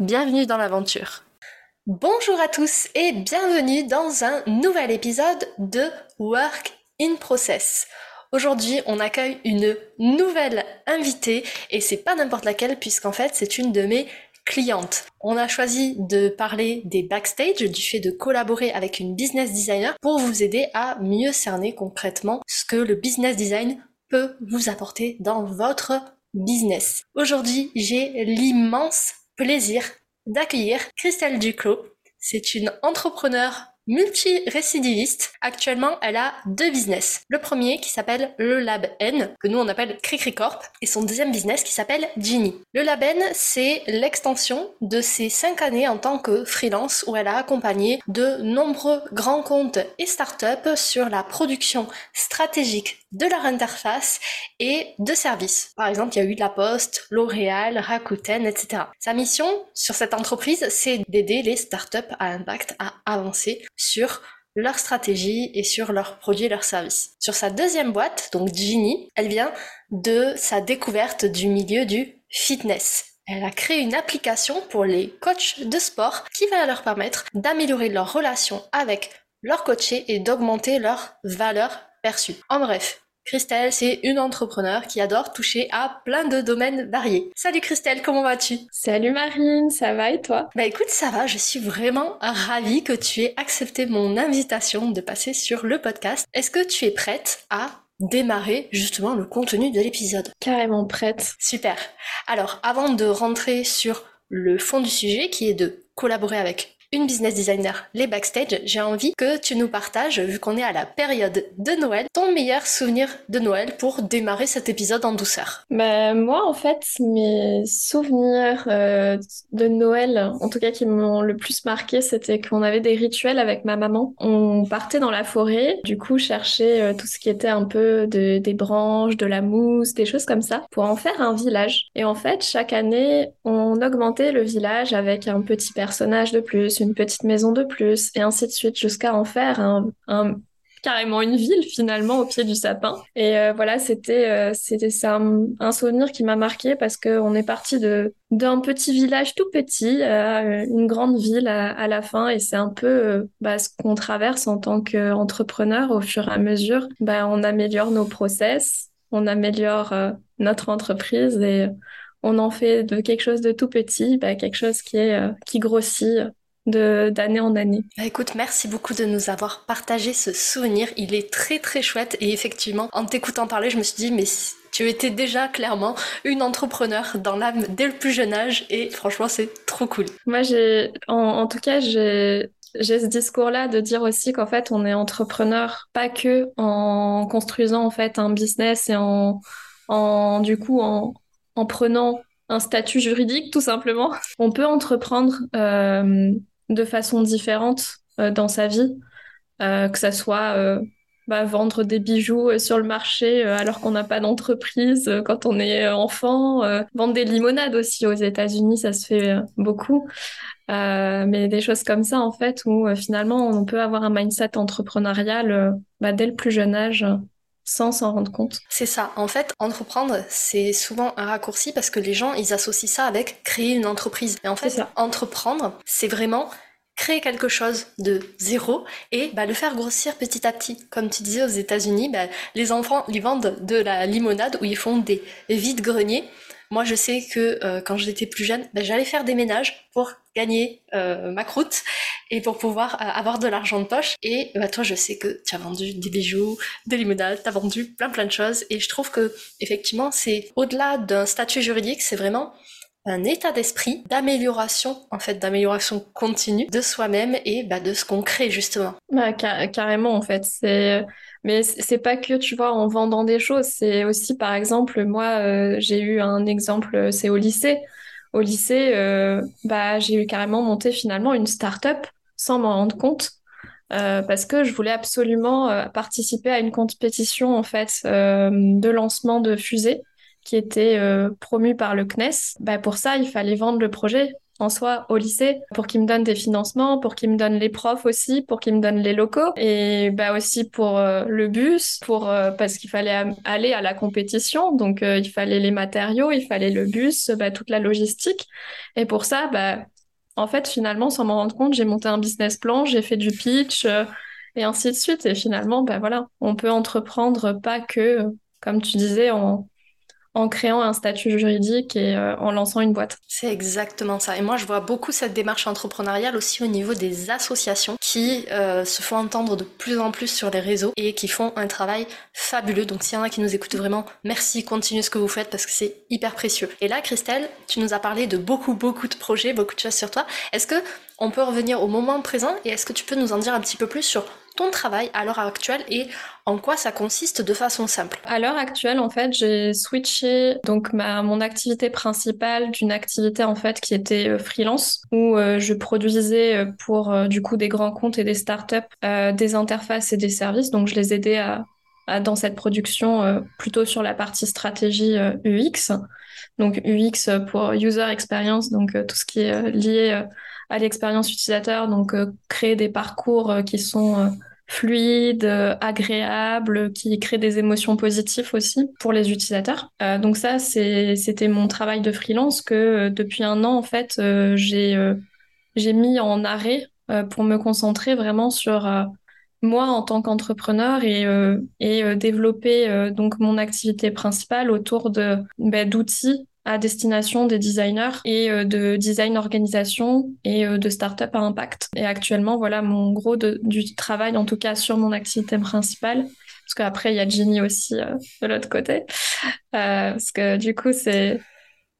Bienvenue dans l'aventure. Bonjour à tous et bienvenue dans un nouvel épisode de Work in Process. Aujourd'hui, on accueille une nouvelle invitée et c'est pas n'importe laquelle puisqu'en fait, c'est une de mes clientes. On a choisi de parler des backstage, du fait de collaborer avec une business designer pour vous aider à mieux cerner concrètement ce que le business design peut vous apporter dans votre business. Aujourd'hui, j'ai l'immense plaisir d'accueillir Christelle Duclos. C'est une entrepreneure multi-récidiviste. Actuellement, elle a deux business. Le premier qui s'appelle le Lab N, que nous on appelle Cricri-Corp, et son deuxième business qui s'appelle Genie. Le Lab N, c'est l'extension de ses cinq années en tant que freelance où elle a accompagné de nombreux grands comptes et startups sur la production stratégique de leur interface et de services. Par exemple, il y a eu La Poste, L'Oréal, Rakuten, etc. Sa mission sur cette entreprise, c'est d'aider les startups à impact à avancer sur leur stratégie et sur leurs produits et leurs services. Sur sa deuxième boîte, donc Genie, elle vient de sa découverte du milieu du fitness. Elle a créé une application pour les coachs de sport qui va leur permettre d'améliorer leur relation avec leurs coachés et d'augmenter leur valeur perçue. En bref, Christelle, c'est une entrepreneur qui adore toucher à plein de domaines variés. Salut Christelle, comment vas-tu? Salut Marine, ça va et toi? Bah écoute, ça va, je suis vraiment ravie que tu aies accepté mon invitation de passer sur le podcast. Est-ce que tu es prête à démarrer justement le contenu de l'épisode? Carrément prête. Super. Alors, avant de rentrer sur le fond du sujet qui est de collaborer avec une business designer, les backstage, j'ai envie que tu nous partages, vu qu'on est à la période de Noël, ton meilleur souvenir de Noël pour démarrer cet épisode en douceur. Bah, moi, en fait, mes souvenirs euh, de Noël, en tout cas qui m'ont le plus marqué, c'était qu'on avait des rituels avec ma maman. On partait dans la forêt, du coup, chercher euh, tout ce qui était un peu de, des branches, de la mousse, des choses comme ça, pour en faire un village. Et en fait, chaque année, on augmentait le village avec un petit personnage de plus, une petite maison de plus, et ainsi de suite, jusqu'à en faire un, carrément une ville finalement au pied du sapin. Et euh, voilà, c'était euh, c'était un, souvenir qui m'a marqué parce qu'on est parti d'un petit village tout petit à une grande ville à, la fin et c'est un peu euh, bah, ce qu'on traverse en tant qu'entrepreneur au fur et à mesure. Bah, on améliore nos process, on améliore notre entreprise et on en fait de quelque chose de tout petit, bah, quelque chose qui est qui grossit d'année en année. Bah écoute, merci beaucoup de nous avoir partagé ce souvenir. Il est très très chouette et effectivement, en t'écoutant parler, je me suis dit, mais tu étais déjà clairement une entrepreneur dans l'âme dès le plus jeune âge et franchement, c'est trop cool. Moi, j'ai, en, tout cas, j'ai, j'ai ce discours-là de dire aussi qu'en fait, on est entrepreneur pas que en construisant en fait un business et en, en du coup, en, en prenant un statut juridique, tout simplement. On peut entreprendre euh, de façon différente euh, dans sa vie, euh, que ça soit euh, bah, vendre des bijoux sur le marché alors qu'on n'a pas d'entreprise quand on est enfant, vendre des limonades aussi aux États-Unis, ça se fait beaucoup. mais des choses comme ça en fait où finalement on peut avoir un mindset entrepreneurial bah, dès le plus jeune âge sans s'en rendre compte. C'est ça. En fait, entreprendre, c'est souvent un raccourci parce que les gens, ils associent ça avec créer une entreprise. Et en fait, entreprendre, c'est vraiment créer quelque chose de zéro et bah, le faire grossir petit à petit. Comme tu disais aux États-Unis, bah, les enfants, ils vendent de la limonade où ils font des vides greniers moi, je sais que euh, quand j'étais plus jeune, ben, j'allais faire des ménages pour gagner euh, ma croûte et pour pouvoir euh, avoir de l'argent de poche. Et bah, toi, je sais que tu as vendu des bijoux, des limonades, tu as vendu plein plein de choses. Et je trouve que effectivement, c'est au-delà d'un statut juridique, c'est vraiment un état d'esprit d'amélioration, en fait, d'amélioration continue de soi-même et bah, de ce qu'on crée justement. Bah, carrément, en fait. C'est mais c'est pas que, tu vois, en vendant des choses. C'est aussi, par exemple, moi, euh, j'ai eu un exemple, c'est au lycée. au lycée, euh, bah, j'ai carrément monté finalement une start-up sans m'en rendre compte. Euh, parce que je voulais absolument euh, participer à une compétition en fait de lancement de fusée qui était promue par le CNES. Bah, pour ça, il fallait vendre le projet en soi au lycée pour qu'ils me donnent des financements, pour qu'ils me donnent les profs aussi, pour qu'ils me donnent les locaux. Et bah aussi pour euh, le bus, pour euh, parce qu'il fallait aller à la compétition, donc euh, il fallait les matériaux, il fallait le bus, bah, toute la logistique. Et pour ça bah en fait finalement sans m'en rendre compte j'ai monté un business plan, j'ai fait du pitch et ainsi de suite. Et finalement bah voilà on peut entreprendre pas que comme tu disais en en créant un statut juridique et euh, en lançant une boîte. C'est exactement ça. Et moi, je vois beaucoup cette démarche entrepreneuriale aussi au niveau des associations qui euh, se font entendre de plus en plus sur les réseaux et qui font un travail fabuleux. Donc, s'il y en a qui nous écoutent vraiment, merci, continuez ce que vous faites parce que c'est hyper précieux. Et là, Christelle, tu nous as parlé de beaucoup, beaucoup de projets, beaucoup de choses sur toi. Est-ce que on peut revenir au moment présent et est-ce que tu peux nous en dire un petit peu plus sur ton travail à l'heure actuelle et en quoi ça consiste de façon simple? À l'heure actuelle, en fait, j'ai switché donc ma, mon activité principale d'une activité en fait qui était euh, freelance où euh, je produisais euh, pour du coup des grands comptes et des startups des interfaces et des services. Donc je les aidais à, dans cette production plutôt sur la partie stratégie UX. Donc UX pour user experience, donc tout ce qui est lié à l'expérience utilisateur, donc euh, créer des parcours euh, qui sont euh, fluides, agréables, qui créent des émotions positives aussi pour les utilisateurs. donc ça, c'était mon travail de freelance que depuis un an, en fait, j'ai mis en arrêt pour me concentrer vraiment sur moi en tant qu'entrepreneur et, et développer donc mon activité principale autour de bah, d'outils à destination des designers et euh, de design organisation et euh, de start-up à impact. Et actuellement, voilà mon gros du travail, en tout cas sur mon activité principale. Parce qu'après, il y a Ginny aussi euh, de l'autre côté. parce que du coup, c'est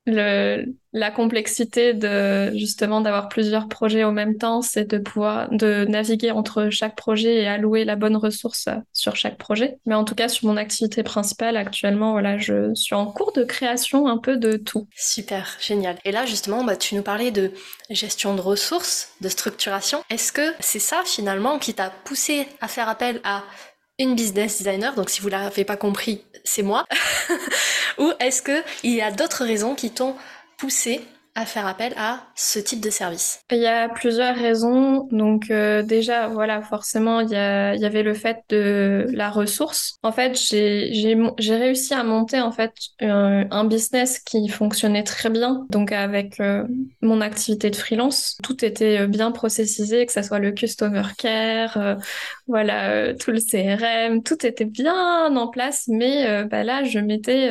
le, la complexité de justement d'avoir plusieurs projets au même temps, c'est de pouvoir de naviguer entre chaque projet et allouer la bonne ressource sur chaque projet. Mais en tout cas, sur mon activité principale actuellement, voilà, je suis en cours de création un peu de tout. Super, génial. Et là, justement, bah, tu nous parlais de gestion de ressources, de structuration. Est-ce que c'est ça finalement qui t'a poussé à faire appel à une business designer, donc si vous l'avez pas compris, c'est moi, ou est-ce qu'il y a d'autres raisons qui t'ont poussé à faire appel à ce type de service Il y a plusieurs raisons. Donc euh, déjà, voilà, forcément, il y, avait le fait de la ressource. En fait, j'ai réussi à monter en fait un, business qui fonctionnait très bien. Donc avec euh, mon activité de freelance, tout était euh, bien processisé, que ce soit le customer care, voilà, tout le CRM, tout était bien en place. Mais bah, là, je m'étais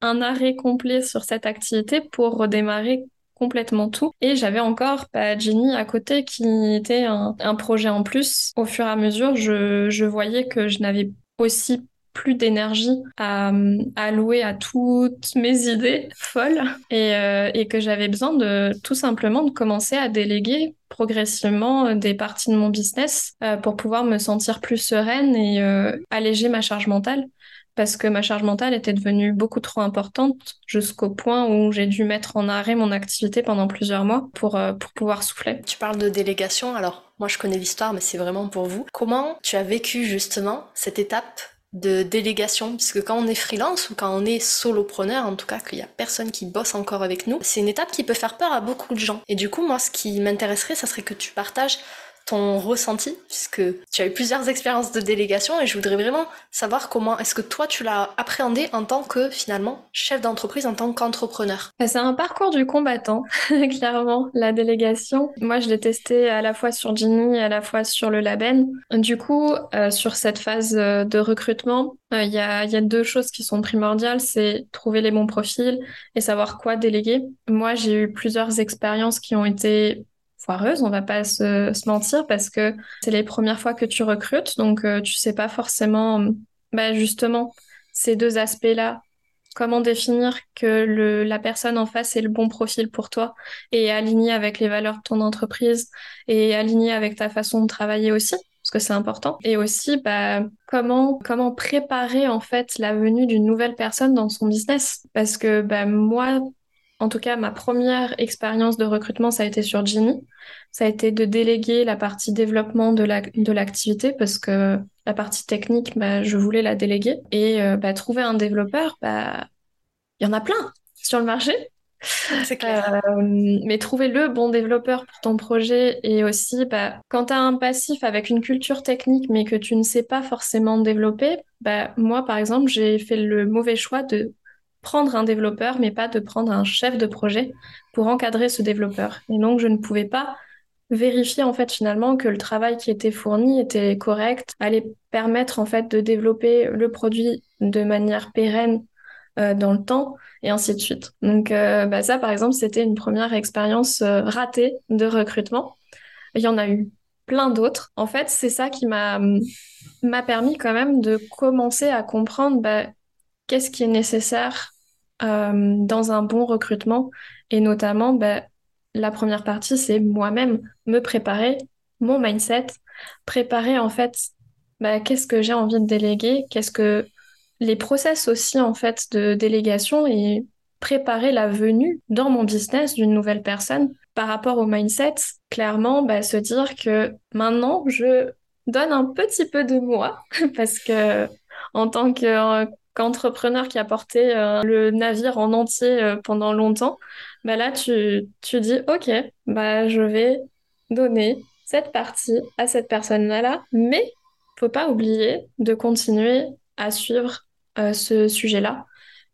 un arrêt complet sur cette activité pour redémarrer complètement tout. Et j'avais encore bah, Jenny à côté qui était un, projet en plus. Au fur et à mesure, je, voyais que je n'avais aussi plus d'énergie à, allouer à toutes mes idées folles euh, et, que j'avais besoin de tout simplement de commencer à déléguer progressivement des parties de mon business euh, pour pouvoir me sentir plus sereine et euh, alléger ma charge mentale parce que ma charge mentale était devenue beaucoup trop importante jusqu'au point où j'ai dû mettre en arrêt mon activité pendant plusieurs mois pour, euh, pour pouvoir souffler. Tu parles de délégation, alors moi je connais l'histoire mais c'est vraiment pour vous. Comment tu as vécu justement cette étape de délégation? Puisque quand on est freelance ou quand on est solopreneur en tout cas qu'il y a personne qui bosse encore avec nous c'est une étape qui peut faire peur à beaucoup de gens et du coup moi ce qui m'intéresserait ça serait que tu partages ton ressenti, puisque tu as eu plusieurs expériences de délégation et je voudrais vraiment savoir comment est-ce que toi tu l'as appréhendé en tant que finalement chef d'entreprise, en tant qu'entrepreneur. Bah, c'est un parcours du combattant, clairement, la délégation. Moi, je l'ai testé à la fois sur et à la fois sur le Laben. Du coup, euh, sur cette phase euh, de recrutement, euh, il y, y, a, deux choses qui sont primordiales, c'est trouver les bons profils et savoir quoi déléguer. Moi, j'ai eu plusieurs expériences qui ont été foireuse, on va pas se, mentir, parce que c'est les premières fois que tu recrutes, donc euh, tu sais pas forcément, bah, justement, ces deux aspects-là. Comment définir que le, la personne en face est le bon profil pour toi et aligné avec les valeurs de ton entreprise et aligné avec ta façon de travailler aussi parce que c'est important. Et aussi, bah, comment, comment préparer en fait la venue d'une nouvelle personne dans son business. Parce que bah, moi, en tout cas, ma première expérience de recrutement, ça a été sur Genie. Ça a été de déléguer la partie développement de l'activité parce que la partie technique, bah, je voulais la déléguer. Et euh, bah, trouver un développeur, bah, il y en a plein sur le marché. C'est clair. Euh, mais trouver le bon développeur pour ton projet et aussi, quand tu as un passif avec une culture technique mais que tu ne sais pas forcément développer, moi par exemple, j'ai fait le mauvais choix de prendre un développeur mais pas de prendre un chef de projet pour encadrer ce développeur. Et donc, je ne pouvais pas vérifier en fait finalement que le travail qui était fourni était correct, allait permettre en fait de développer le produit de manière pérenne euh, dans le temps et ainsi de suite. Donc euh, bah, ça, par exemple, c'était une première expérience euh, ratée de recrutement. Il y en a eu plein d'autres. En fait, c'est ça qui m'a permis quand même de commencer à comprendre bah, qu'est-ce qui est nécessaire dans un bon recrutement? Et notamment bah, la première partie, c'est moi-même me préparer, mon mindset, préparer en fait qu'est-ce que j'ai envie de déléguer, qu'est-ce que les process aussi en fait de délégation et préparer la venue dans mon business d'une nouvelle personne par rapport au mindset. Clairement, bah, se dire que maintenant je donne un petit peu de moi parce que en tant qu'entrepreneur qui a porté euh, le navire en entier euh, pendant longtemps, bah là tu, tu dis ok, bah je vais donner cette partie à cette personne-là, mais faut pas oublier de continuer à suivre euh, ce sujet-là.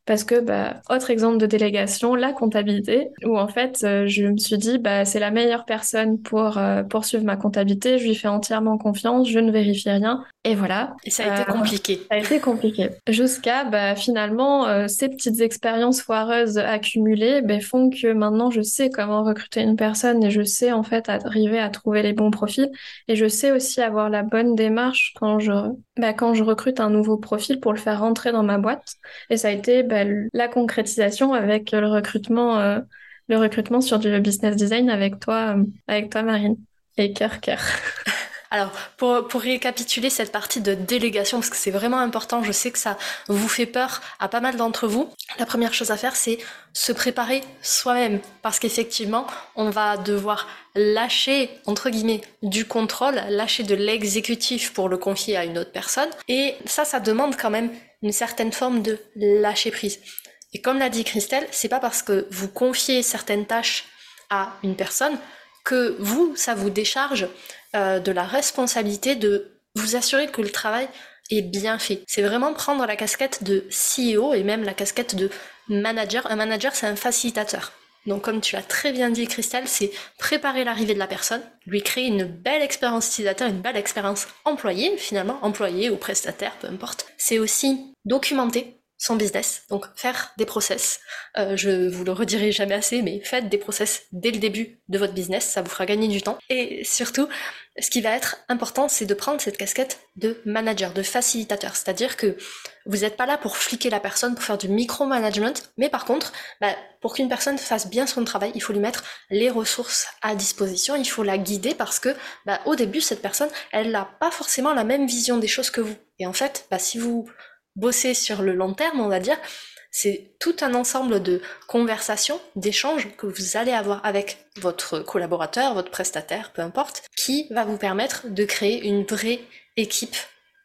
Parce que, bah, autre exemple de délégation, la comptabilité, où en fait, euh, je me suis dit, bah, c'est la meilleure personne pour euh, poursuivre ma comptabilité, je lui fais entièrement confiance, je ne vérifie rien. Et voilà. Et ça a été compliqué. Ça a été compliqué. Jusqu'à, bah, finalement, ces petites expériences foireuses accumulées bah, font que maintenant, je sais comment recruter une personne et je sais, en fait, arriver à trouver les bons profils. Et je sais aussi avoir la bonne démarche quand je, bah, quand je recrute un nouveau profil pour le faire rentrer dans ma boîte. Et ça a été, bah, la concrétisation avec le recrutement, euh, le recrutement sur du business design avec toi, euh, avec toi Marine. Et cœur, cœur. Alors, pour, pour, récapituler cette partie de délégation, parce que c'est vraiment important, je sais que ça vous fait peur à pas mal d'entre vous, la première chose à faire, c'est se préparer soi-même, parce qu'effectivement, on va devoir lâcher, entre guillemets, du contrôle, lâcher de l'exécutif pour le confier à une autre personne, et ça, ça demande quand même une certaine forme de lâcher prise. Et comme l'a dit Christelle, c'est pas parce que vous confiez certaines tâches à une personne que vous, ça vous décharge euh, de la responsabilité de vous assurer que le travail est bien fait. C'est vraiment prendre la casquette de CEO et même la casquette de manager. Un manager, c'est un facilitateur. Donc comme tu l'as très bien dit Christelle, c'est préparer l'arrivée de la personne, lui créer une belle expérience utilisateur, une belle expérience employée finalement, employé ou prestataire, peu importe. C'est aussi documenter son business, donc faire des process. Euh, je vous le redirai jamais assez, mais faites des process dès le début de votre business, ça vous fera gagner du temps. Et surtout, ce qui va être important, c'est de prendre cette casquette de manager, de facilitateur. C'est-à-dire que vous n'êtes pas là pour fliquer la personne, pour faire du micromanagement, mais par contre, bah, pour qu'une personne fasse bien son travail, il faut lui mettre les ressources à disposition, il faut la guider parce que bah, au début, cette personne, elle n'a pas forcément la même vision des choses que vous. Et en fait, bah, si vous bossez sur le long terme, on va dire, c'est tout un ensemble de conversations, d'échanges que vous allez avoir avec votre collaborateur, votre prestataire, peu importe, qui va vous permettre de créer une vraie équipe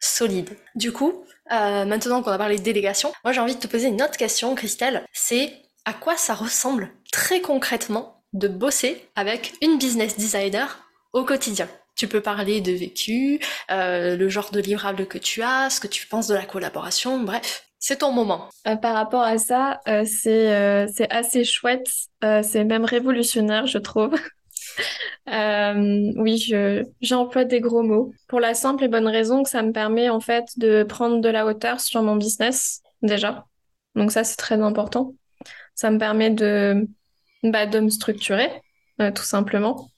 solide. Du coup, euh, maintenant qu'on a parlé de délégation, moi j'ai envie de te poser une autre question, Christelle. C'est à quoi ça ressemble très concrètement de bosser avec une business designer au quotidien? Tu peux parler de vécu, euh, le genre de livrable que tu as, ce que tu penses de la collaboration, bref. C'est ton moment. Euh, par rapport à ça, euh, c'est assez chouette, c'est même révolutionnaire, je trouve. oui, j'emploie des gros mots pour la simple et bonne raison que ça me permet en fait de prendre de la hauteur sur mon business déjà. Donc ça, c'est très important. Ça me permet de, bah, de me structurer, tout simplement.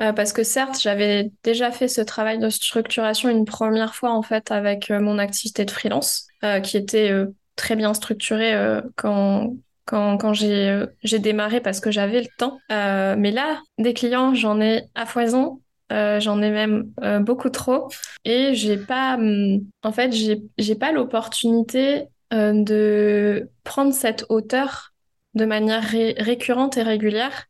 Euh, parce que certes, j'avais déjà fait ce travail de structuration une première fois en fait avec euh, mon activité de freelance, euh, qui était très bien structurée quand quand, j'ai démarré parce que j'avais le temps. mais là, des clients, j'en ai à foison. j'en ai même beaucoup trop et j'ai pas hum, en fait j'ai pas l'opportunité de prendre cette hauteur de manière récurrente et régulière.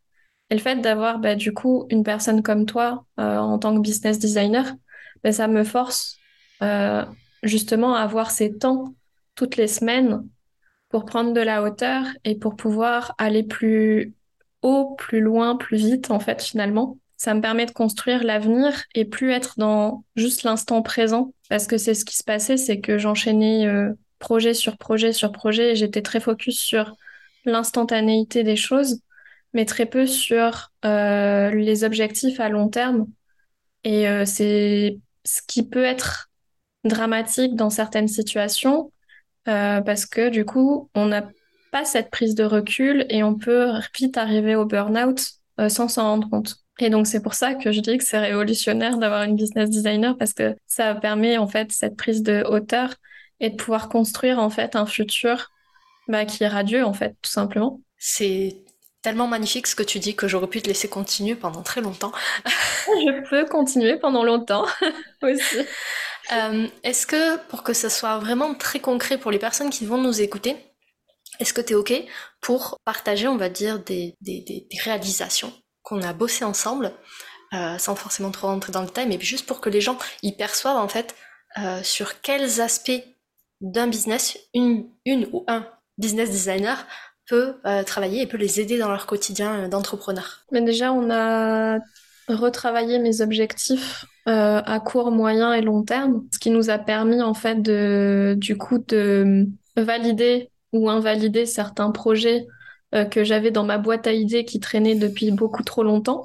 Et le fait d'avoir bah, du coup une personne comme toi euh, en tant que business designer, bah, ça me force euh, justement à avoir ces temps toutes les semaines pour prendre de la hauteur et pour pouvoir aller plus haut, plus loin, plus vite en fait finalement. Ça me permet de construire l'avenir et plus être dans juste l'instant présent parce que c'est ce qui se passait, c'est que j'enchaînais euh, projet sur projet sur projet et j'étais très focus sur l'instantanéité des choses mais très peu sur euh, les objectifs à long terme. Et euh, c'est ce qui peut être dramatique dans certaines situations euh, parce que du coup, on n'a pas cette prise de recul et on peut vite arriver au burn-out sans s'en rendre compte. Et donc c'est pour ça que je dis que c'est révolutionnaire d'avoir une business designer parce que ça permet en fait cette prise de hauteur et de pouvoir construire en fait un futur bah, qui est radieux en fait tout simplement. C'est tellement magnifique ce que tu dis que j'aurais pu te laisser continuer pendant très longtemps. Je peux continuer pendant longtemps aussi. Euh, est-ce que pour que ce soit vraiment très concret pour les personnes qui vont nous écouter, est-ce que tu es OK pour partager, on va dire, des, réalisations qu'on a bossées ensemble, euh, sans forcément trop rentrer dans le thème, mais juste pour que les gens y perçoivent en fait euh, sur quels aspects d'un business, une, une ou un business designer peut euh, travailler et peut les aider dans leur quotidien euh, d'entrepreneur Mais déjà, on a retravaillé mes objectifs euh, à court, moyen et long terme, ce qui nous a permis en fait de, du coup, de valider ou invalider certains projets que j'avais dans ma boîte à idées qui traînaient depuis beaucoup trop longtemps.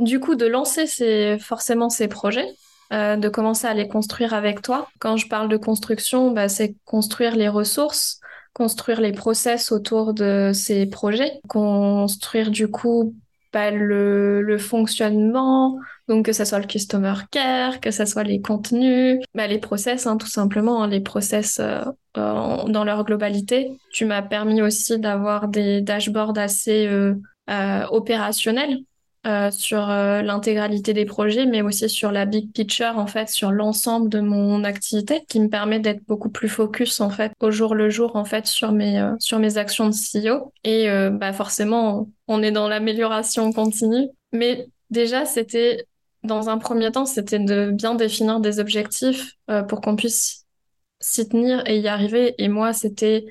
du coup, de lancer ces, forcément ces projets, de commencer à les construire avec toi. Quand je parle de construction, bah, c'est construire les ressources, construire les process autour de ces projets, construire du coup bah, le, le, fonctionnement, donc que ce soit le customer care, que ce soit les contenus, bah, les process, hein, tout simplement, hein, les process euh, dans leur globalité. Tu m'as permis aussi d'avoir des dashboards assez euh, euh, opérationnels euh, sur euh, l'intégralité des projets, mais aussi sur la big picture, en fait, sur l'ensemble de mon activité, qui me permet d'être beaucoup plus focus, en fait, au jour le jour, en fait, sur mes, euh, sur mes actions de CEO. Et bah, forcément, on est dans l'amélioration continue. Mais déjà, c'était, dans un premier temps, c'était de bien définir des objectifs pour qu'on puisse s'y tenir et y arriver. Et moi, c'était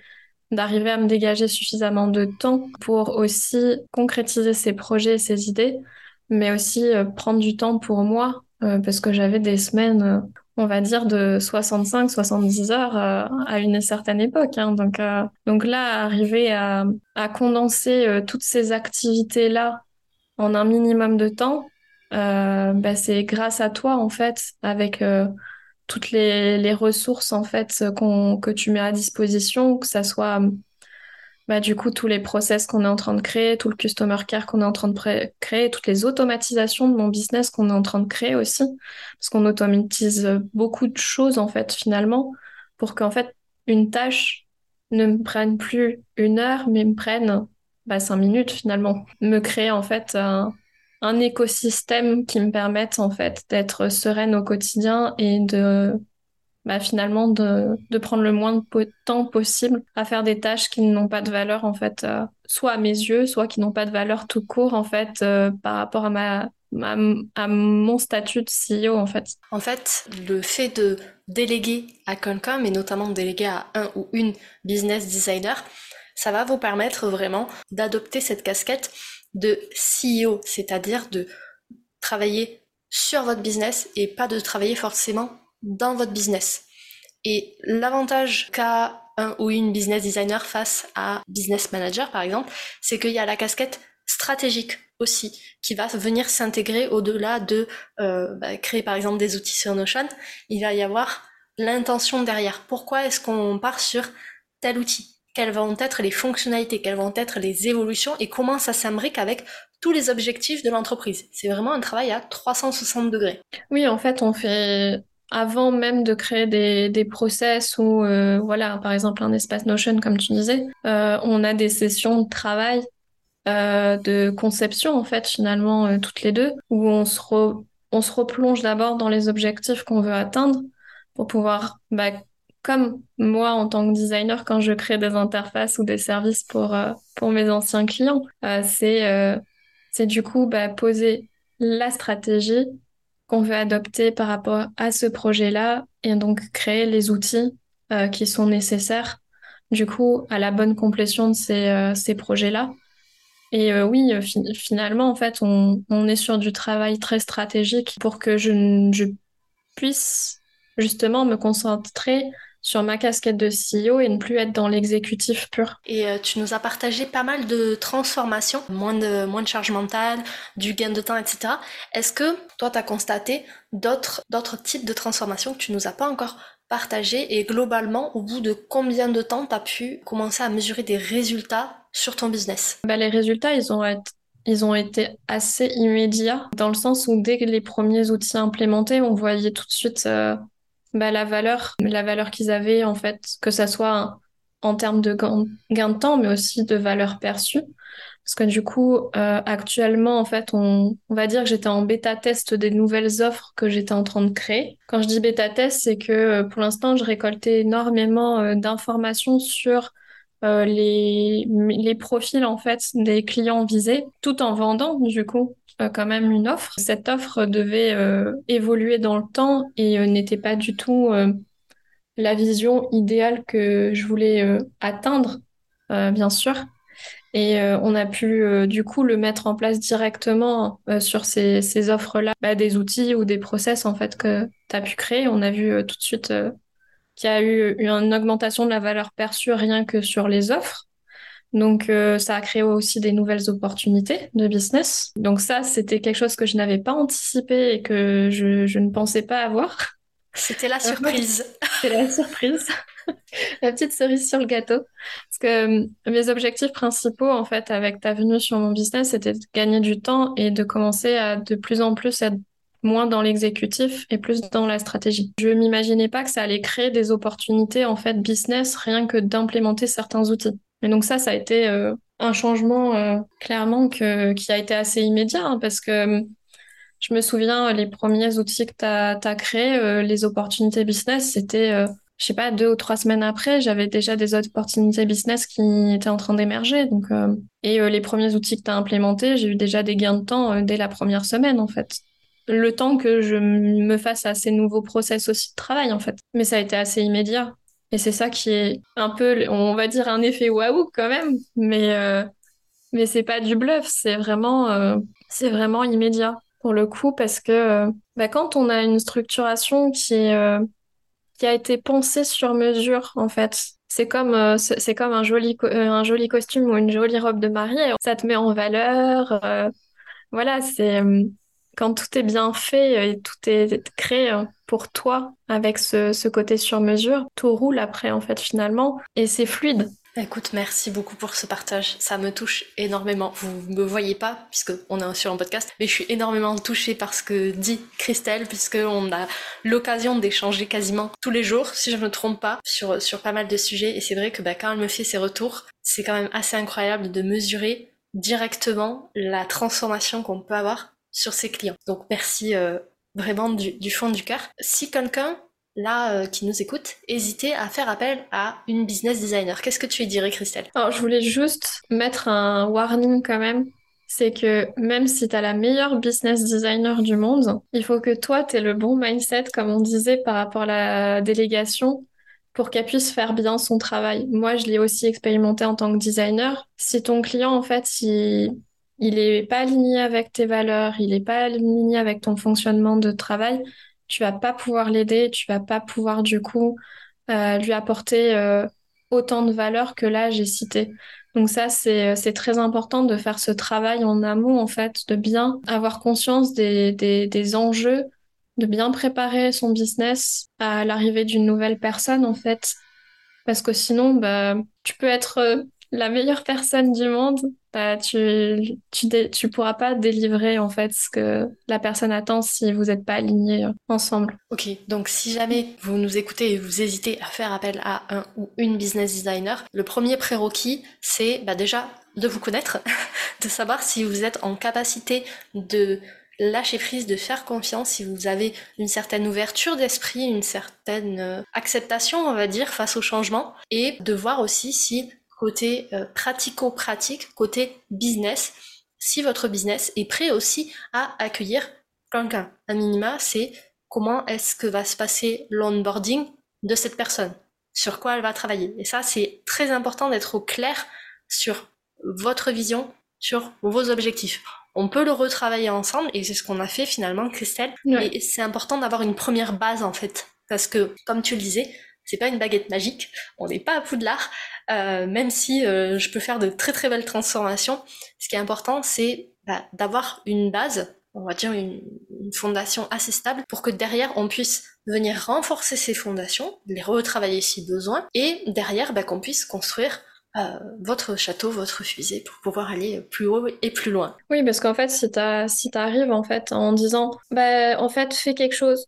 d'arriver à me dégager suffisamment de temps pour aussi concrétiser ces projets, ces idées, mais aussi euh, prendre du temps pour moi, euh, parce que j'avais des semaines, euh, on va dire, de 65-70 heures à une certaine époque. Hein. donc, donc là, arriver à, à condenser toutes ces activités-là en un minimum de temps, bah, c'est grâce à toi, en fait, avec toutes les, ressources en fait que tu mets à disposition, que ça soit bah, du coup tous les process qu'on est en train de créer, tout le customer care qu'on est en train de créer, toutes les automatisations de mon business qu'on est en train de créer aussi, parce qu'on automatise beaucoup de choses en fait finalement pour qu'en fait une tâche ne me prenne plus une heure, mais me prenne bah, cinq minutes finalement, me créer en fait un, un écosystème qui me permette en fait d'être sereine au quotidien et de bah, finalement de, de, prendre le moins de temps possible à faire des tâches qui n'ont pas de valeur en fait euh, soit à mes yeux soit qui n'ont pas de valeur tout court en fait euh, par rapport à ma, à mon statut de CEO en fait. En fait, le fait de déléguer à quelqu'un, mais notamment déléguer à un ou une business designer, ça va vous permettre vraiment d'adopter cette casquette de CEO, c'est-à-dire de travailler sur votre business et pas de travailler forcément dans votre business. Et l'avantage qu'a un ou une business designer face à business manager par exemple, c'est qu'il y a la casquette stratégique aussi qui va venir s'intégrer au-delà de euh, bah, créer par exemple des outils sur Notion. Il va y avoir l'intention derrière. Pourquoi est-ce qu'on part sur tel outil? Quelles vont être les fonctionnalités, quelles vont être les évolutions et comment ça s'imbrique avec tous les objectifs de l'entreprise. C'est vraiment un travail à 360 degrés. Oui, en fait, on fait avant même de créer des, process ou euh, voilà, par exemple un espace Notion comme tu disais, euh, on a des sessions de travail, euh, de conception en fait finalement toutes les deux, où on se, on se replonge d'abord dans les objectifs qu'on veut atteindre pour pouvoir bah, comme moi en tant que designer quand je crée des interfaces ou des services pour, euh, pour mes anciens clients. Euh, c'est euh, du coup bah, poser la stratégie qu'on veut adopter par rapport à ce projet-là et donc créer les outils qui sont nécessaires du coup à la bonne complétion de ces, ces projets-là. Et oui, finalement, en fait, on, on, est sur du travail très stratégique pour que je puisse justement me concentrer sur ma casquette de CEO et ne plus être dans l'exécutif pur. Et euh, tu nous as partagé pas mal de transformations, moins de, moins de charge mentale, du gain de temps, etc. Est-ce que toi, tu as constaté d'autres, types de transformations que tu nous as pas encore partagées? Et globalement, au bout de combien de temps tu as pu commencer à mesurer des résultats sur ton business? Bah, Les résultats, ils ont été ils ont été assez immédiats dans le sens où dès que les premiers outils implémentés, on voyait tout de suite euh, bah, la valeur, la valeur qu'ils avaient en fait, que ça soit en termes de gain de temps, mais aussi de valeur perçue. Parce que du coup, euh, actuellement, en fait, on, on va dire que j'étais en bêta test des nouvelles offres que j'étais en train de créer. Quand je dis bêta test, c'est que euh, pour l'instant, je récoltais énormément euh, d'informations sur les, les profils en fait des clients visés, tout en vendant du coup quand même une offre. Cette offre devait euh, évoluer dans le temps et euh, n'était pas du tout la vision idéale que je voulais atteindre, bien sûr. Et on a pu du coup le mettre en place directement sur ces, ces offres-là, bah, des outils ou des process en fait que tu as pu créer. On a vu tout de suite qu'il y a eu une augmentation de la valeur perçue rien que sur les offres. Donc, euh, ça a créé aussi des nouvelles opportunités de business. Donc ça, c'était quelque chose que je n'avais pas anticipé et que je, je ne pensais pas avoir. C'était la surprise. C'était la surprise. la petite cerise sur le gâteau. Parce que euh, mes objectifs principaux, en fait, avec ta venue sur mon business, c'était de gagner du temps et de commencer à de plus en plus être moins dans l'exécutif et plus dans la stratégie. Je m'imaginais pas que ça allait créer des opportunités, en fait, business, rien que d'implémenter certains outils. Et donc ça, ça a été euh, un changement euh, clairement que, qui a été assez immédiat hein, parce que euh, je me souviens, les premiers outils que tu as, créés, les opportunités business, c'était, je sais pas, deux ou trois semaines après, j'avais déjà des opportunités business qui étaient en train d'émerger. Donc, et les premiers outils que tu as implémentés, j'ai eu déjà des gains de temps dès la première semaine, en fait. Le temps que je me fasse à ces nouveaux process aussi de travail, en fait. Mais ça a été assez immédiat. Et c'est ça qui est un peu, on va dire, un effet waouh quand même, mais, euh, mais c'est pas du bluff, c'est vraiment, euh, vraiment immédiat pour le coup, parce que euh, bah, quand on a une structuration qui, est, qui a été pensée sur mesure, en fait, c'est comme, c'est comme un joli, un joli costume ou une jolie robe de mariée, ça te met en valeur, voilà, c'est quand tout est bien fait et tout est créé pour toi avec ce, côté sur mesure, tout roule après en fait finalement et c'est fluide. Écoute, merci beaucoup pour ce partage. Ça me touche énormément. Vous me voyez pas puisque on est sur un podcast, mais je suis énormément touchée par ce que dit Christelle puisque on a l'occasion d'échanger quasiment tous les jours, si je ne me trompe pas, sur sur pas mal de sujets. Et c'est vrai que bah, quand elle me fait ses retours, c'est quand même assez incroyable de mesurer directement la transformation qu'on peut avoir sur ses clients. Donc merci euh, vraiment du, fond du cœur. Si quelqu'un là euh, qui nous écoute, hésitez à faire appel à une business designer. Qu'est-ce que tu lui dirais, Christelle? Alors, je voulais juste mettre un warning quand même. C'est que même si tu as la meilleure business designer du monde, il faut que toi, tu aies le bon mindset, comme on disait, par rapport à la délégation, pour qu'elle puisse faire bien son travail. Moi, je l'ai aussi expérimenté en tant que designer. Si ton client, en fait, si il est pas aligné avec tes valeurs, il est pas aligné avec ton fonctionnement de travail, tu vas pas pouvoir l'aider, tu vas pas pouvoir du coup euh, lui apporter euh, autant de valeur que là j'ai cité. Donc ça c'est c'est très important de faire ce travail en amont en fait, de bien avoir conscience des des, des enjeux, de bien préparer son business à l'arrivée d'une nouvelle personne en fait, parce que sinon bah tu peux être euh, la meilleure personne du monde, bah, tu, tu, pourras pas délivrer en fait ce que la personne attend si vous n'êtes pas alignés euh, ensemble. Ok, donc si jamais vous nous écoutez et vous hésitez à faire appel à un ou une business designer, le premier prérequis, c'est bah, déjà de vous connaître, de savoir si vous êtes en capacité de lâcher prise, de faire confiance, si vous avez une certaine ouverture d'esprit, une certaine euh, acceptation, on va dire, face au changement, et de voir aussi si côté euh, pratico-pratique, côté business, si votre business est prêt aussi à accueillir quelqu'un. Un minima, c'est comment est-ce que va se passer l'onboarding de cette personne, sur quoi elle va travailler? Et ça, c'est très important d'être au clair sur votre vision, sur vos objectifs. On peut le retravailler ensemble et c'est ce qu'on a fait finalement, Christelle. Et c'est important d'avoir une première base en fait. Parce que, comme tu le disais, c'est pas une baguette magique, on n'est pas à Poudlard, euh, même si euh, je peux faire de très très belles transformations. Ce qui est important, c'est bah, d'avoir une base, on va dire une, fondation assez stable, pour que derrière on puisse venir renforcer ces fondations, les retravailler si besoin, et derrière bah, qu'on puisse construire euh, votre château, votre fusée pour pouvoir aller plus haut et plus loin. Oui, parce qu'en fait, si tu arrives en disant, bah en fait, fais quelque chose,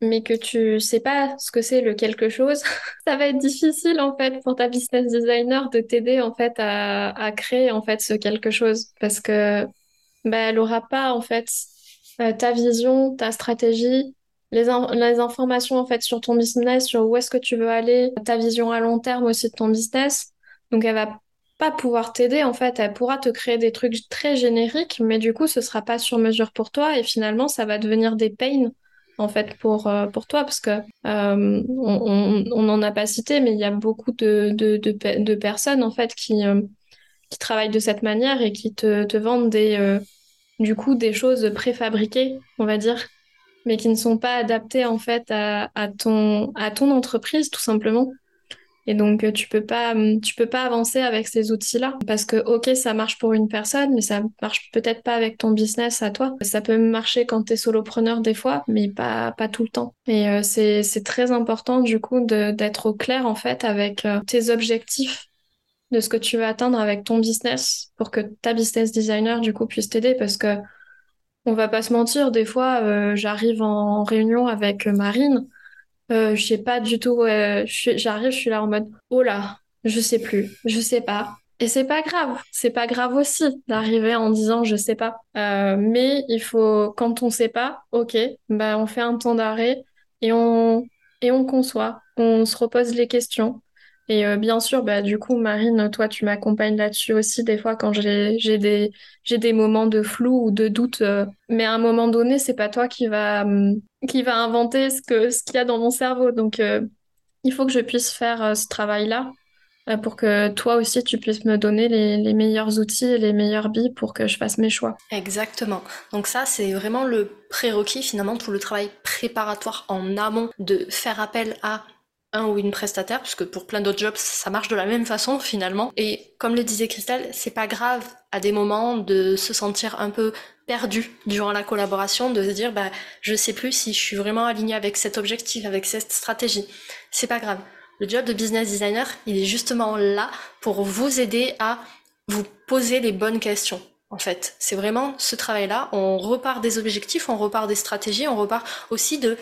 mais que tu sais pas ce que c'est le quelque chose, ça va être difficile en fait pour ta business designer de t'aider en fait à, créer en fait ce quelque chose parce que bah, elle aura pas en fait euh, ta vision, ta stratégie, les, les informations en fait sur ton business, sur où est-ce que tu veux aller, ta vision à long terme aussi de ton business. Donc elle va pas pouvoir t'aider en fait, elle pourra te créer des trucs très génériques, mais du coup ce sera pas sur mesure pour toi et finalement ça va devenir des pains en fait pour euh, pour toi parce que euh, on, on, en a pas cité mais il y a beaucoup de de, de, personnes en fait qui euh, qui travaillent de cette manière et qui te, te vendent des du coup des choses préfabriquées on va dire mais qui ne sont pas adaptées en fait à, à ton à ton entreprise tout simplement et donc, euh, tu peux pas, hum, tu peux pas avancer avec ces outils-là parce que, ok, ça marche pour une personne, mais ça marche peut-être pas avec ton business à toi. Ça peut marcher quand tu es solopreneur des fois, mais pas, pas tout le temps. Et euh, c'est, c'est très important, du coup, d'être au clair, en fait, avec euh, tes objectifs de ce que tu veux atteindre avec ton business pour que ta business designer, du coup, puisse t'aider parce que on va pas se mentir, des fois, j'arrive en réunion avec Marine, euh, je sais pas du tout. J'arrive, je suis là en mode oh là, je sais plus, je sais pas. Et c'est pas grave, c'est pas grave aussi d'arriver en disant je sais pas. Euh, mais il faut, quand on sait pas, ok, bah on fait un temps d'arrêt et on et on conçoit, on se repose les questions. Et euh, bien sûr, bah, du coup, Marine, toi, tu m'accompagnes là-dessus aussi des fois quand j'ai des, des moments de flou ou de doute. Euh. mais à un moment donné, c'est pas toi qui va, hum, qui va inventer ce que ce qu'il y a dans mon cerveau. Donc, euh, il faut que je puisse faire ce travail-là pour que toi aussi, tu puisses me donner les, les meilleurs outils et les meilleures billes pour que je fasse mes choix. Exactement. Donc ça, c'est vraiment le prérequis, finalement, tout le travail préparatoire en amont de faire appel à un ou une prestataire, parce que pour plein d'autres jobs, ça marche de la même façon finalement. Et comme le disait Christelle, c'est pas grave à des moments de se sentir un peu perdu durant la collaboration, de se dire bah je sais plus si je suis vraiment aligné avec cet objectif, avec cette stratégie. C'est pas grave. Le job de business designer, il est justement là pour vous aider à vous poser les bonnes questions. En fait, c'est vraiment ce travail-là. On repart des objectifs, on repart des stratégies, on repart aussi de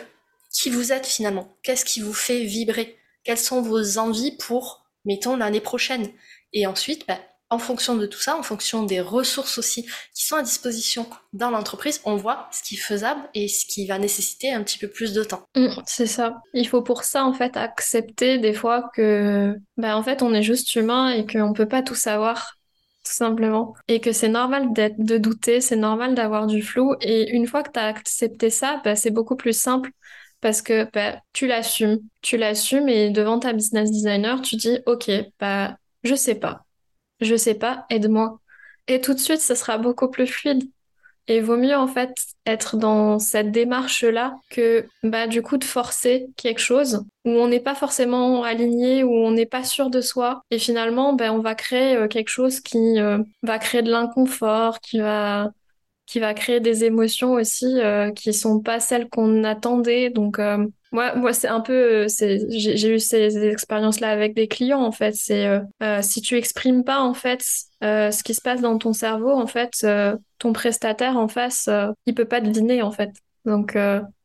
qui vous êtes finalement, qu'est-ce qui vous fait vibrer, quelles sont vos envies pour, mettons, l'année prochaine? Et ensuite, bah, en fonction de tout ça, en fonction des ressources aussi qui sont à disposition dans l'entreprise, on voit ce qui est faisable et ce qui va nécessiter un petit peu plus de temps. Mmh, c'est ça. Il faut pour ça en fait accepter des fois que bah, en fait on est juste humain et qu'on peut pas tout savoir tout simplement. Et que c'est normal d'être, de douter, c'est normal d'avoir du flou. Et une fois que tu as accepté ça, bah, c'est beaucoup plus simple parce que bah, tu l'assumes, tu l'assumes et devant ta business designer, tu dis ok, bah je sais pas, je sais pas, aide-moi. Et tout de suite, ça sera beaucoup plus fluide. Et vaut mieux en fait être dans cette démarche-là que bah du coup de forcer quelque chose où on n'est pas forcément aligné, où on n'est pas sûr de soi. Et finalement, bah, on va créer euh, quelque chose qui euh, va créer de l'inconfort, qui va qui va créer des émotions aussi euh, qui sont pas celles qu'on attendait. Donc euh, moi, moi c'est un peu, euh, j'ai eu ces, expériences-là avec des clients en fait. C'est euh, si tu exprimes pas en fait ce qui se passe dans ton cerveau, en fait, ton prestataire en face, il peut pas deviner en fait. Donc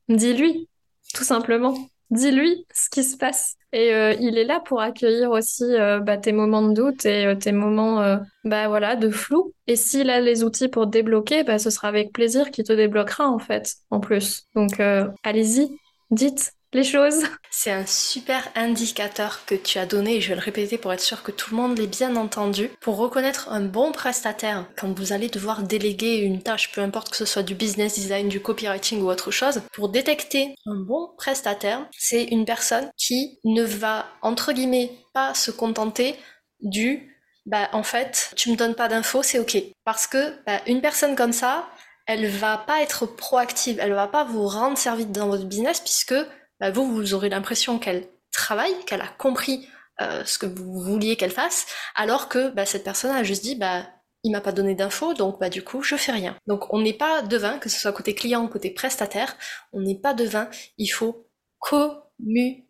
dis-lui, tout simplement. Dis-lui ce qui se passe. Et euh, il est là pour accueillir aussi euh, bah, tes moments de doute et euh, tes moments bah, voilà, de flou. Et s'il a les outils pour débloquer, bah, ce sera avec plaisir qu'il te débloquera en fait, en plus. Donc allez-y, dites les choses. C'est un super indicateur que tu as donné, et je vais le répéter pour être sûr que tout le monde l'ait bien entendu, pour reconnaître un bon prestataire quand vous allez devoir déléguer une tâche, peu importe que ce soit du business design, du copywriting ou autre chose, pour détecter un bon prestataire, c'est une personne qui ne va, entre guillemets, pas se contenter du bah en fait, tu me donnes pas d'infos, c'est ok. Parce que bah, une personne comme ça, elle va pas être proactive, elle va pas vous rendre service dans votre business puisque bah, vous, vous aurez l'impression qu'elle travaille, qu'elle a compris euh, ce que vous vouliez qu'elle fasse, alors que bah, cette personne a juste dit, bah, il m'a pas donné d'infos, donc bah du coup je fais rien. Donc on n'est pas devin, que ce soit côté client ou côté prestataire, on n'est pas devin, il faut communiquer.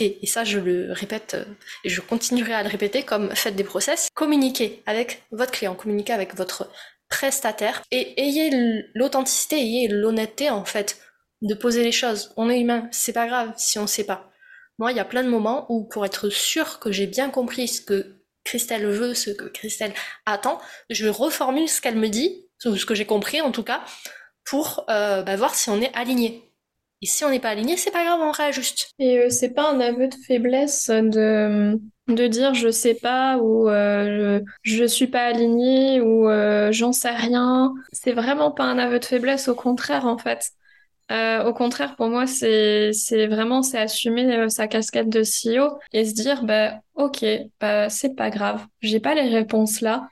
Et ça je le répète euh, et je continuerai à le répéter comme faites des process. Communiquez avec votre client, communiquez avec votre prestataire et ayez l'authenticité, ayez l'honnêteté en fait de poser les choses. On est humain, c'est pas grave si on sait pas. Moi, il y a plein de moments où, pour être sûr que j'ai bien compris ce que Christelle veut, ce que Christelle attend, je reformule ce qu'elle me dit, ou ce que j'ai compris en tout cas, pour euh, bah, voir si on est aligné. Et si on n'est pas aligné, c'est pas grave, on réajuste. Et euh, c'est pas un aveu de faiblesse de, de dire je sais pas ou euh, je, je, suis pas aligné ou j'en sais rien. C'est vraiment pas un aveu de faiblesse, au contraire en fait. Euh, au contraire, pour moi, c'est vraiment c'est assumer euh, sa casquette de CEO et se dire bah ok, bah c'est pas grave, j'ai pas les réponses là,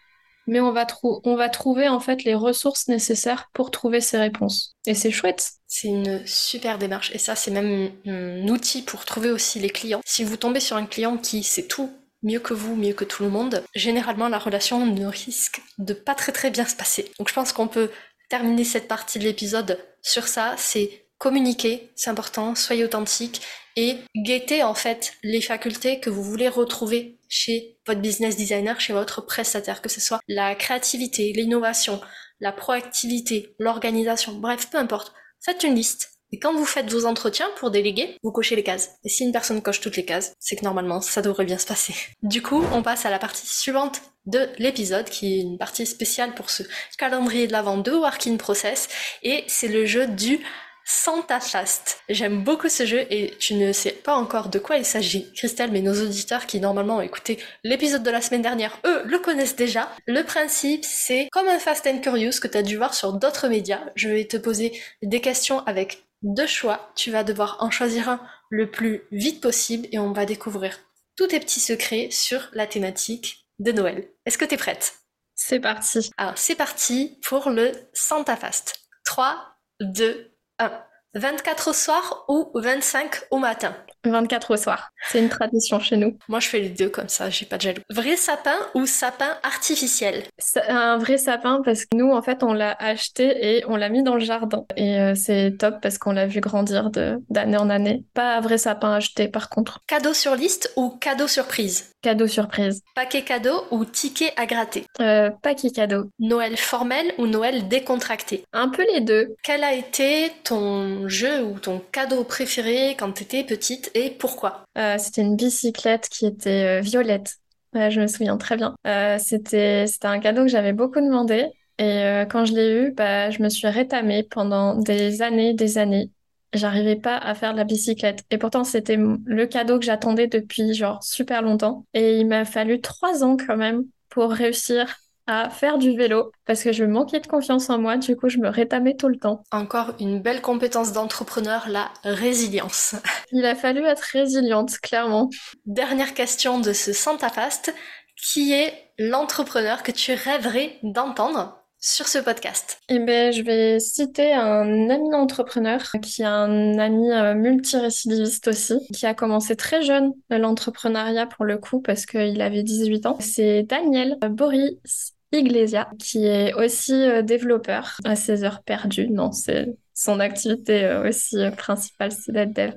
mais on va on va trouver en fait les ressources nécessaires pour trouver ces réponses. Et c'est chouette. C'est une super démarche et ça c'est même un outil pour trouver aussi les clients. Si vous tombez sur un client qui sait tout mieux que vous, mieux que tout le monde, généralement la relation ne risque de pas très très bien se passer. Donc je pense qu'on peut terminer cette partie de l'épisode sur ça, c'est communiquer, c'est important, soyez authentique et guettez en fait les facultés que vous voulez retrouver chez votre business designer, chez votre prestataire, que ce soit la créativité, l'innovation, la proactivité, l'organisation, bref, peu importe. Faites une liste. Et quand vous faites vos entretiens pour déléguer, vous cochez les cases. Et si une personne coche toutes les cases, c'est que normalement, ça devrait bien se passer. Du coup, on passe à la partie suivante de l'épisode, qui est une partie spéciale pour ce calendrier de l'avant de Working Process, et c'est le jeu du Santa Fast. J'aime beaucoup ce jeu et tu ne sais pas encore de quoi il s'agit, Christelle, mais nos auditeurs qui normalement ont écouté l'épisode de la semaine dernière, eux, le connaissent déjà. Le principe, c'est comme un Fast and Curious que tu as dû voir sur d'autres médias. Je vais te poser des questions avec deux choix. Tu vas devoir en choisir un le plus vite possible et on va découvrir tous tes petits secrets sur la thématique de Noël. Est-ce que t'es prête? C'est parti. Alors c'est parti pour le Santa Fast. 3, 2, 1. 24 au soir ou 25 au matin 24 au soir. C'est une tradition chez nous. Moi, je fais les deux comme ça, j'ai pas de jaloux. Vrai sapin ou sapin artificiel? Un vrai sapin parce que nous, en fait, on l'a acheté et on l'a mis dans le jardin. Et euh, c'est top parce qu'on l'a vu grandir d'année en année. Pas un vrai sapin acheté, par contre. Cadeau sur liste ou cadeau surprise? Cadeau surprise. Paquet cadeau ou ticket à gratter? Euh, Paquet cadeau. Noël formel ou Noël décontracté? Un peu les deux. Quel a été ton jeu ou ton cadeau préféré quand t'étais petite et pourquoi? Euh, C'était une bicyclette qui était euh, violette. je me souviens très bien. Euh, c'était c'était un cadeau que j'avais beaucoup demandé. Et quand je l'ai eu, bah, je me suis rétamée pendant des années, des années. J'arrivais pas à faire de la bicyclette. Et pourtant, c'était le cadeau que j'attendais depuis genre super longtemps. Et il m'a fallu trois ans quand même pour réussir à faire du vélo parce que je manquais de confiance en moi, du coup je me rétamais tout le temps. Encore une belle compétence d'entrepreneur, la résilience. Il a fallu être résiliente, clairement. Dernière question de ce Santa Fast, qui est l'entrepreneur que tu rêverais d'entendre? Sur ce podcast Eh bien, je vais citer un ami entrepreneur qui est un ami euh, multirécidiviste aussi, qui a commencé très jeune l'entrepreneuriat pour le coup parce qu'il avait 18 ans. C'est Daniel Boris Iglesia, qui est aussi euh, développeur à ses heures perdues. Non, c'est son activité euh, aussi euh, principale, c'est d'être dev.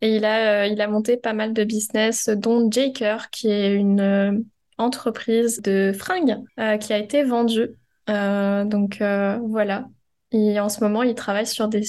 Et il a, il a monté pas mal de business, dont Jaker, qui est une entreprise de fringues qui a été vendue. Donc voilà, Et en ce moment, il travaille sur des,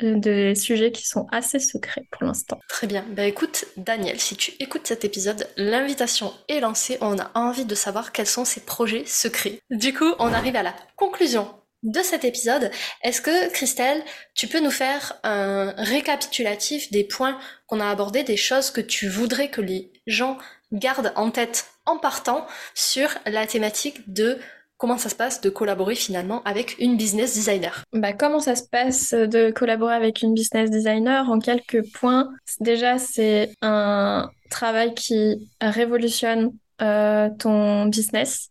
des sujets qui sont assez secrets pour l'instant. Très bien. Bah écoute, Daniel, si tu écoutes cet épisode, l'invitation est lancée. On a envie de savoir quels sont ses projets secrets. Du coup, on arrive à la conclusion de cet épisode. Est-ce que, Christelle, tu peux nous faire un récapitulatif des points qu'on a abordés, des choses que tu voudrais que les gens gardent en tête en partant sur la thématique de comment ça se passe de collaborer finalement avec une business designer bah, Comment ça se passe de collaborer avec une business designer? En quelques points, déjà c'est un travail qui révolutionne euh, ton business.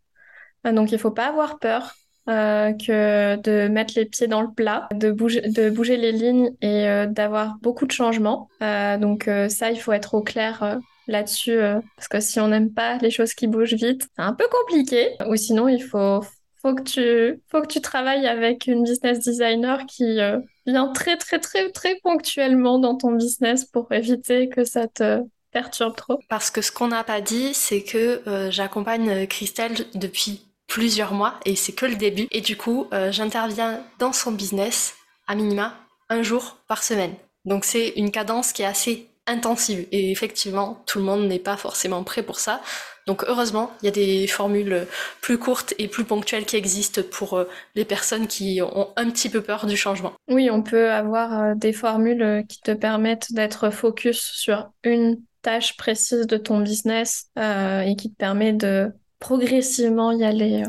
Donc il faut pas avoir peur euh, que de mettre les pieds dans le plat, de bouger, les lignes et euh, d'avoir beaucoup de changements. donc ça, il faut être au clair là-dessus, euh, parce que si on n'aime pas les choses qui bougent vite, c'est un peu compliqué. Ou sinon, il faut, faut, que, tu, faut que tu travailles avec une business designer qui euh, vient très, très, très, très ponctuellement dans ton business pour éviter que ça te perturbe trop. Parce que ce qu'on n'a pas dit, c'est que euh, j'accompagne Christelle depuis plusieurs mois et c'est que le début. Et du coup, j'interviens dans son business à minima un jour par semaine. Donc c'est une cadence qui est assez intensive. Et effectivement, tout le monde n'est pas forcément prêt pour ça. Donc heureusement, il y a des formules plus courtes et plus ponctuelles qui existent pour euh, les personnes qui ont un petit peu peur du changement. Oui, on peut avoir euh, des formules euh, qui te permettent d'être focus sur une tâche précise de ton business et qui te permet de progressivement y aller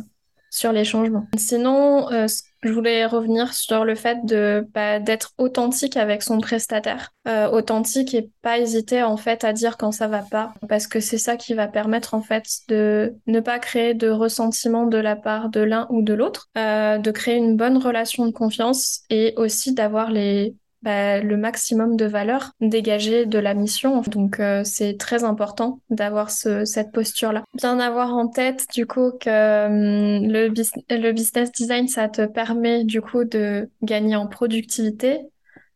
sur les changements. Sinon, euh, je voulais revenir sur le fait de bah, d'être authentique avec son prestataire, euh, authentique et pas hésiter en fait à dire quand ça va pas, parce que c'est ça qui va permettre en fait de ne pas créer de ressentiment de la part de l'un ou de l'autre, euh, de créer une bonne relation de confiance et aussi d'avoir les bah, le maximum de valeur dégagée de la mission. Donc euh, c'est très important d'avoir cette posture-là. Bien avoir en tête du coup que hum, le, business design, ça te permet du coup de gagner en productivité,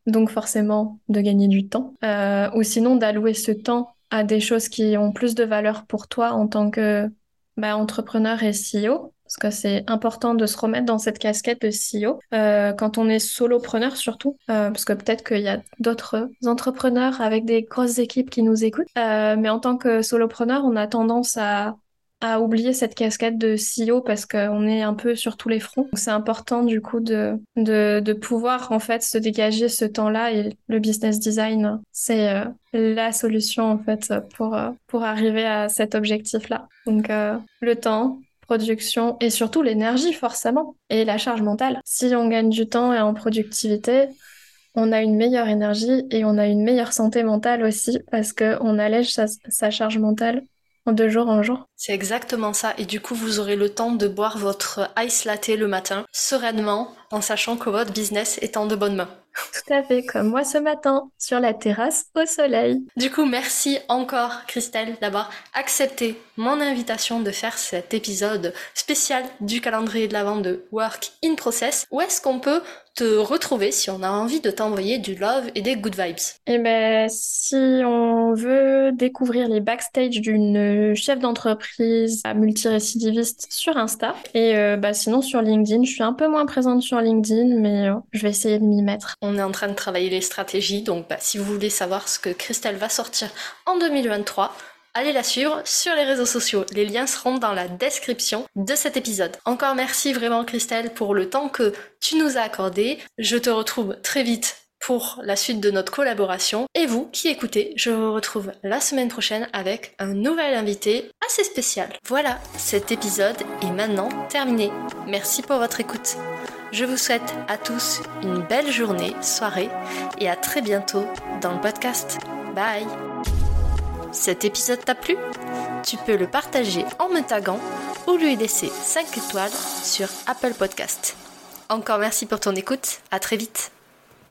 donc forcément de gagner du temps, euh, ou sinon d'allouer ce temps à des choses qui ont plus de valeur pour toi en tant que bah, entrepreneur et CEO parce que c'est important de se remettre dans cette casquette de CEO euh, quand on est solopreneur surtout, euh, parce que peut-être qu'il y a d'autres entrepreneurs avec des grosses équipes qui nous écoutent, euh, mais en tant que solopreneur, on a tendance à à oublier cette casquette de CEO parce qu'on est un peu sur tous les fronts. C'est important du coup de, de, pouvoir en fait se dégager ce temps-là et le business design, c'est la solution en fait pour, pour arriver à cet objectif-là. Donc le temps, production et surtout l'énergie forcément et la charge mentale. Si on gagne du temps et en productivité, on a une meilleure énergie et on a une meilleure santé mentale aussi parce qu'on allège sa, charge mentale de jour en jour. C'est exactement ça. Et du coup, vous aurez le temps de boire votre ice latte le matin, sereinement, en sachant que votre business est en de bonnes mains. Tout à fait, comme moi ce matin, sur la terrasse au soleil. Du coup, merci encore Christelle d'avoir accepté mon invitation de faire cet épisode spécial du calendrier de la vente de Work in Process. Où est-ce qu'on peut te retrouver si on a envie de t'envoyer du love et des good vibes Eh ben, si on veut découvrir les backstage d'une chef d'entreprise multirécidiviste sur Insta, et euh, bah, sinon sur LinkedIn, je suis un peu moins présente sur LinkedIn, mais euh, je vais essayer de m'y mettre. On est en train de travailler les stratégies, donc bah, si vous voulez savoir ce que Christelle va sortir en 2023, allez la suivre sur les réseaux sociaux. Les liens seront dans la description de cet épisode. Encore merci vraiment Christelle pour le temps que tu nous as accordé. Je te retrouve très vite pour la suite de notre collaboration. Et vous qui écoutez, je vous retrouve la semaine prochaine avec un nouvel invité assez spécial. Voilà, cet épisode est maintenant terminé. Merci pour votre écoute. Je vous souhaite à tous une belle journée, soirée et à très bientôt dans le podcast. Bye cet épisode t'a plu? Tu peux le partager en me taguant ou lui laisser 5 étoiles sur Apple Podcast. Encore merci pour ton écoute, à très vite